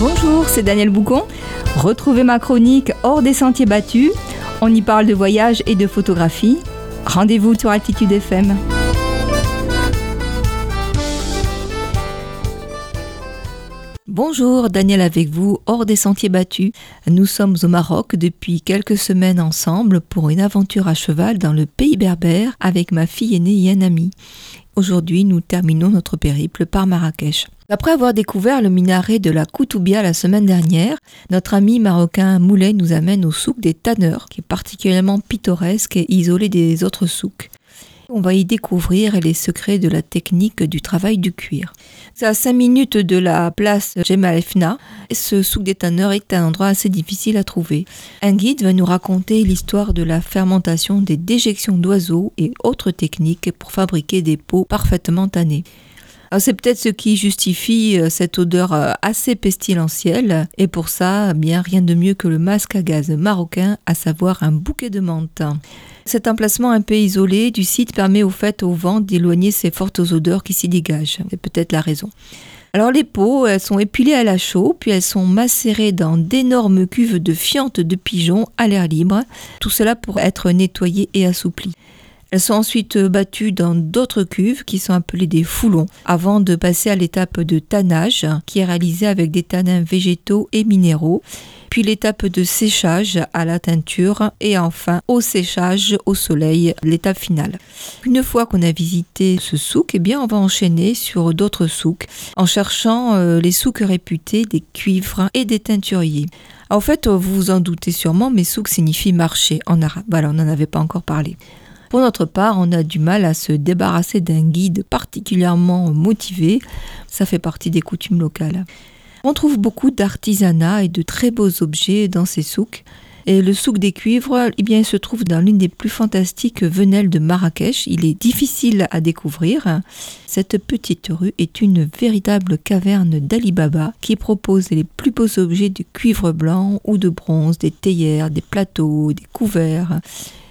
Bonjour, c'est Daniel Boucon. Retrouvez ma chronique Hors des sentiers battus. On y parle de voyage et de photographie. Rendez-vous sur Altitude FM. Bonjour, Daniel avec vous, hors des sentiers battus. Nous sommes au Maroc depuis quelques semaines ensemble pour une aventure à cheval dans le pays berbère avec ma fille aînée Yanami. Aujourd'hui, nous terminons notre périple par Marrakech. Après avoir découvert le minaret de la Koutoubia la semaine dernière, notre ami marocain Moulet nous amène au souk des tanneurs, qui est particulièrement pittoresque et isolé des autres souks. On va y découvrir les secrets de la technique du travail du cuir. C'est à 5 minutes de la place Jemal Fna. Ce souk des tanneurs est un endroit assez difficile à trouver. Un guide va nous raconter l'histoire de la fermentation des déjections d'oiseaux et autres techniques pour fabriquer des peaux parfaitement tannées. C'est peut-être ce qui justifie euh, cette odeur euh, assez pestilentielle, et pour ça, bien rien de mieux que le masque à gaz marocain, à savoir un bouquet de menthe. Cet emplacement un peu isolé du site permet au fait au vent d'éloigner ces fortes odeurs qui s'y dégagent. C'est peut-être la raison. Alors les peaux, elles sont épilées à la chaux, puis elles sont macérées dans d'énormes cuves de fientes de pigeons à l'air libre, tout cela pour être nettoyées et assouplies. Elles sont ensuite battues dans d'autres cuves qui sont appelées des foulons, avant de passer à l'étape de tannage, qui est réalisée avec des tanins végétaux et minéraux, puis l'étape de séchage à la teinture, et enfin au séchage au soleil, l'étape finale. Une fois qu'on a visité ce souk, eh bien on va enchaîner sur d'autres souks, en cherchant euh, les souks réputés des cuivres et des teinturiers. En fait, vous vous en doutez sûrement, mais souk signifie marché en arabe. Voilà, on n'en avait pas encore parlé. Pour notre part, on a du mal à se débarrasser d'un guide particulièrement motivé. Ça fait partie des coutumes locales. On trouve beaucoup d'artisanat et de très beaux objets dans ces souks. Et le souk des cuivres, eh bien, il se trouve dans l'une des plus fantastiques venelles de Marrakech. Il est difficile à découvrir. Cette petite rue est une véritable caverne d'Ali Baba qui propose les plus beaux objets de cuivre blanc ou de bronze, des théières, des plateaux, des couverts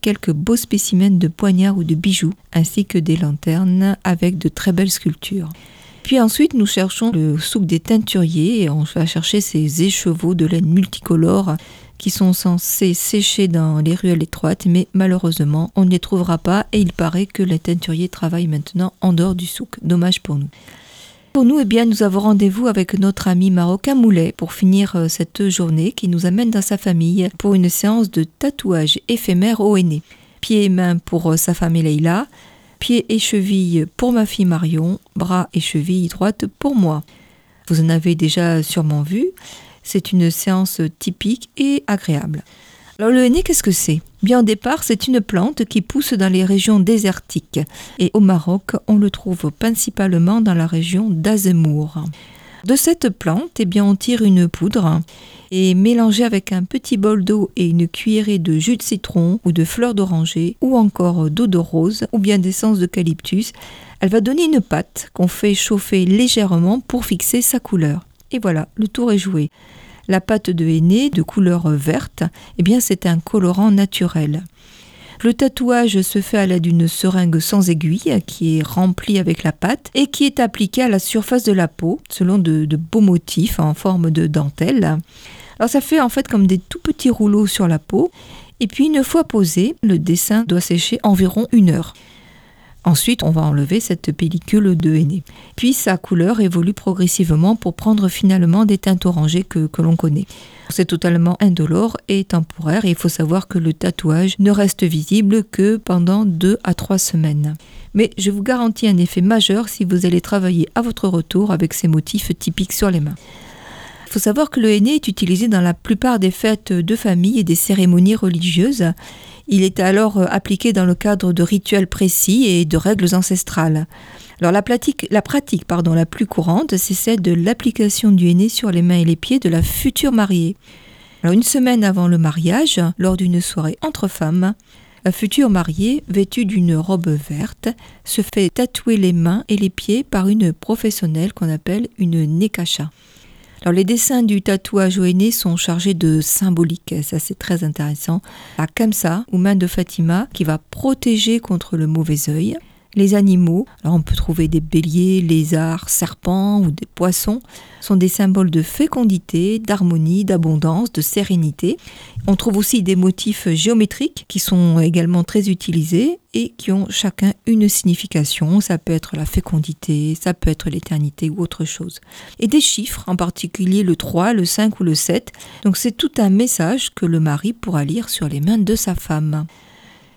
quelques beaux spécimens de poignards ou de bijoux, ainsi que des lanternes avec de très belles sculptures. Puis ensuite, nous cherchons le souk des teinturiers et on va chercher ces écheveaux de laine multicolores qui sont censés sécher dans les ruelles étroites, mais malheureusement, on ne les trouvera pas et il paraît que les teinturiers travaillent maintenant en dehors du souk. Dommage pour nous. Pour nous, eh bien, nous avons rendez-vous avec notre ami marocain Moulet pour finir euh, cette journée qui nous amène dans sa famille pour une séance de tatouage éphémère au aîné. Pieds et mains pour euh, sa femme Leïla, pieds et chevilles pour ma fille Marion, bras et chevilles droites pour moi. Vous en avez déjà sûrement vu. C'est une séance typique et agréable. Alors le henné, qu'est-ce que c'est? Bien au départ, c'est une plante qui pousse dans les régions désertiques et au Maroc, on le trouve principalement dans la région d'Azemour. De cette plante, eh bien, on tire une poudre et mélangée avec un petit bol d'eau et une cuillerée de jus de citron ou de fleurs d'oranger ou encore d'eau de rose ou bien d'essence d'eucalyptus, elle va donner une pâte qu'on fait chauffer légèrement pour fixer sa couleur. Et voilà, le tour est joué. La pâte de henné de couleur verte, eh bien c'est un colorant naturel. Le tatouage se fait à l'aide d'une seringue sans aiguille qui est remplie avec la pâte et qui est appliquée à la surface de la peau selon de, de beaux motifs en forme de dentelle. Alors ça fait en fait comme des tout petits rouleaux sur la peau et puis une fois posé, le dessin doit sécher environ une heure. Ensuite, on va enlever cette pellicule de henné. Puis sa couleur évolue progressivement pour prendre finalement des teintes orangées que, l'on connaît. C'est totalement indolore et temporaire et il faut savoir que le tatouage ne reste visible que pendant 2 à 3 semaines. Mais je vous garantis un effet majeur si vous allez travailler à votre retour avec ces motifs typiques sur les mains. Il faut savoir que le henné est utilisé dans la plupart des fêtes de famille et des cérémonies religieuses il est alors euh, appliqué dans le cadre de rituels précis et de règles ancestrales. Alors la pratique, la pardon, la plus courante, c'est celle de l'application du henné sur les mains et les pieds de la future mariée. Une semaine avant le mariage, lors d'une soirée entre femmes, la future mariée, vêtue d'une robe verte, se fait tatouer les mains et les pieds par une professionnelle qu'on appelle une nekacha. Alors les dessins du tatouage henné sont chargés de symbolique, ça c'est très intéressant. La Kamsa ou main de Fatima qui va protéger contre le mauvais œil. Les animaux, alors on peut trouver des béliers, lézards, serpents ou des poissons, sont des symboles de fécondité, d'harmonie, d'abondance, de sérénité. On trouve aussi des motifs géométriques qui sont également très utilisés et qui ont chacun une signification. Ça peut être la fécondité, ça peut être l'éternité ou autre chose. Et des chiffres, en particulier le 3, le 5 ou le 7. Donc c'est tout un message que le mari pourra lire sur les mains de sa femme.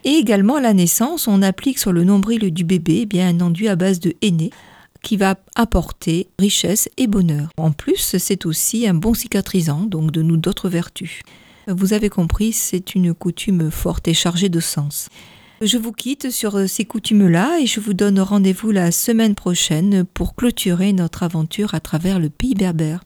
Et également à la naissance, on applique sur le nombril du bébé eh bien, un enduit à base de henné qui va apporter richesse et bonheur. En plus, c'est aussi un bon cicatrisant, donc de nous d'autres vertus. Vous avez compris, c'est une coutume forte et chargée de sens. Je vous quitte sur ces coutumes-là et je vous donne rendez-vous la semaine prochaine pour clôturer notre aventure à travers le pays berbère.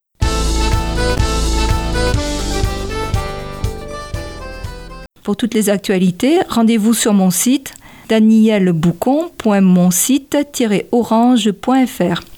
Pour toutes les actualités, rendez-vous sur mon site danielboucon.monsite-orange.fr.